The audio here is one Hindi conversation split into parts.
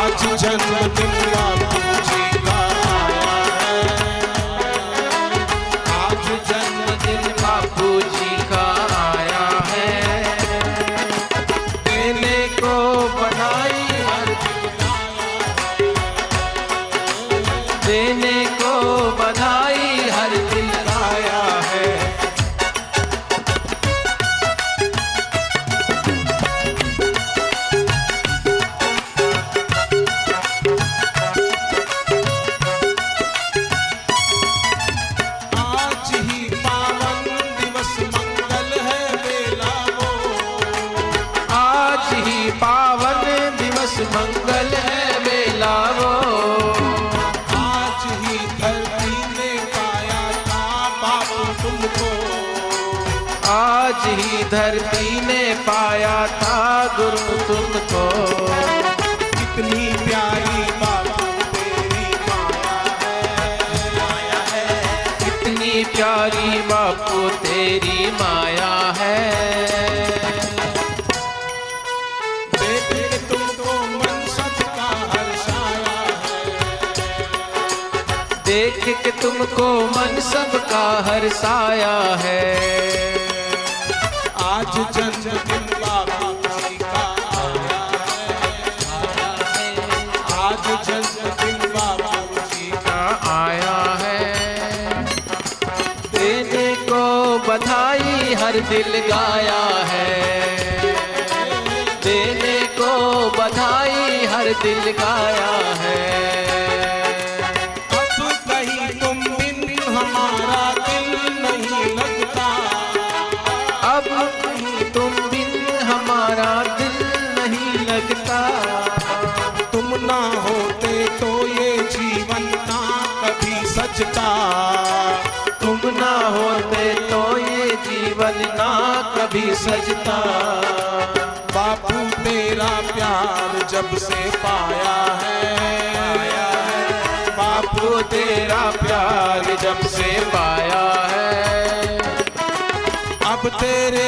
आज जन्मदिन बापू धरती ने पाया था गुरु तुमको। कितनी प्यारी बापू तेरी माया है कितनी प्यारी बापू तेरी माया है। देख के तुमको मन सबका हर्षाया है। देख के तुमको मन सबका हर्षाया है। आज जन्मदिन बापू जी का आज जन्मदिन बापू जी का आया है। देने को बधाई हर दिल गाया है। देने को बधाई हर दिल गाया है। सजता तुम ना होते तो ये जीवन ना कभी सजता। बापू तेरा प्यार जब से पाया है, बापू तेरा प्यार जब से पाया है। अब तेरे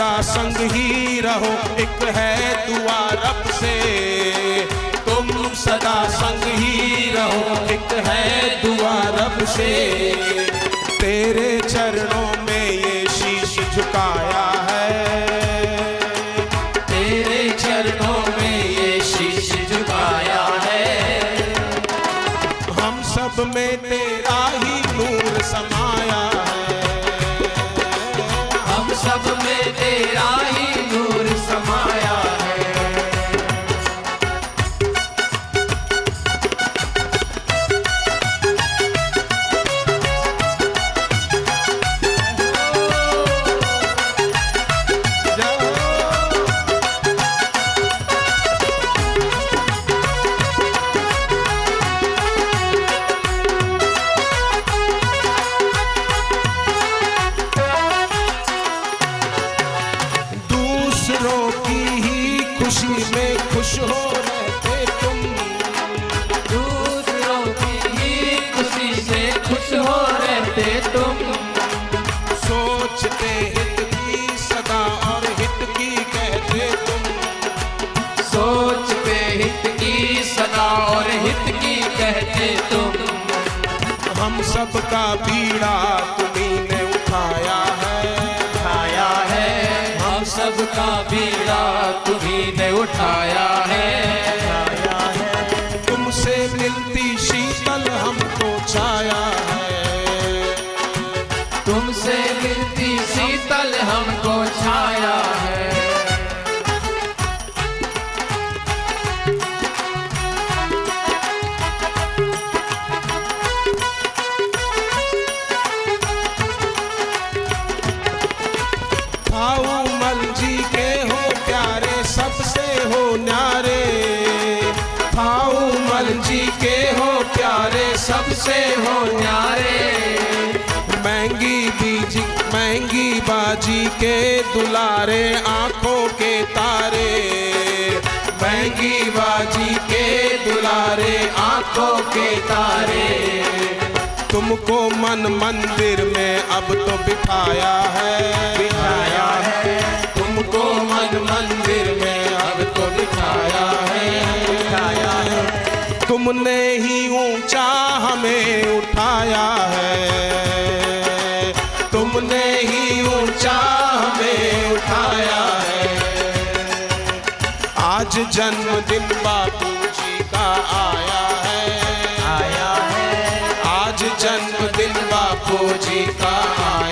सदा संग ही रहो, एक है दुआ रब से। तुम सदा संग ही रहो, एक है दुआ रब से। तेरे चरणों में ये शीश झुकाया है। तेरे चरणों में ये शीश झुकाया है। हम सब में तेरा खुशी में खुश हो रहते तुम। दूसरों की ही खुशी से खुश हो रहते तुम। सोचते हित की सदा और हित की कहते तुम। सोच पे हित की सदा और हित की कहते तुम। हम सब का बीड़ा तुम्ही ने उठाया। का बीड़ा तुम्हें ने उठाया है। तुमसे मिलती शीतल हमको छाया है। तुमसे मिलती शीतल हमको छाया है। से हो न्यारे। महँगी बीजी, महँगी बाजी के दुलारे, आँखों के तारे। महँगी बाजी के दुलारे, आँखों के तारे। तुमको मन मंदिर में अब तो बिठाया है। बिठाया है। तुमको मन मंदिर में अब तो बिठाया है। बिठाया है। तुमने ही ऊँचा हमें उठाया है। तुमने ही ऊँचा हमें उठाया है। आज जन्मदिन बापू जी का आया है। आया है। आज जन्मदिन बापू जी का आया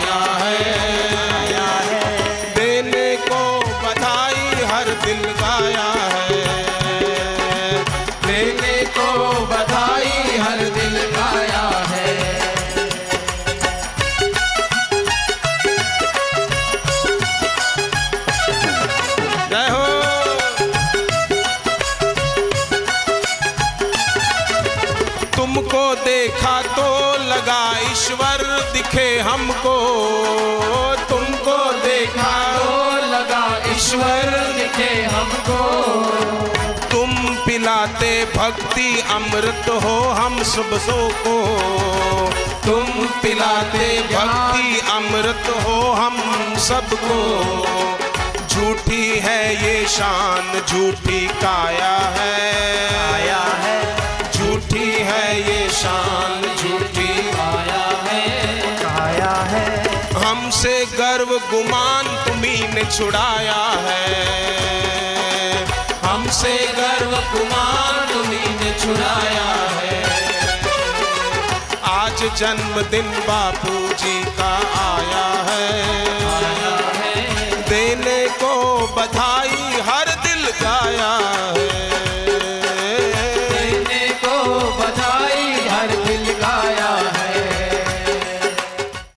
देखा तो लगा ईश्वर दिखे हमको। तुमको देखा तो लगा ईश्वर दिखे हमको। तुम पिलाते भक्ति अमृत हो हम सबसों को तुम पिलाते भक्ति अमृत हो हम सबको। झूठी है ये शान, झूठी काया है। हमसे गर्व गुमान तुम्ही ने छुड़ाया है। हमसे गर्व गुमान तुम्ही ने छुड़ाया है। आज जन्मदिन बापू जी का आया है।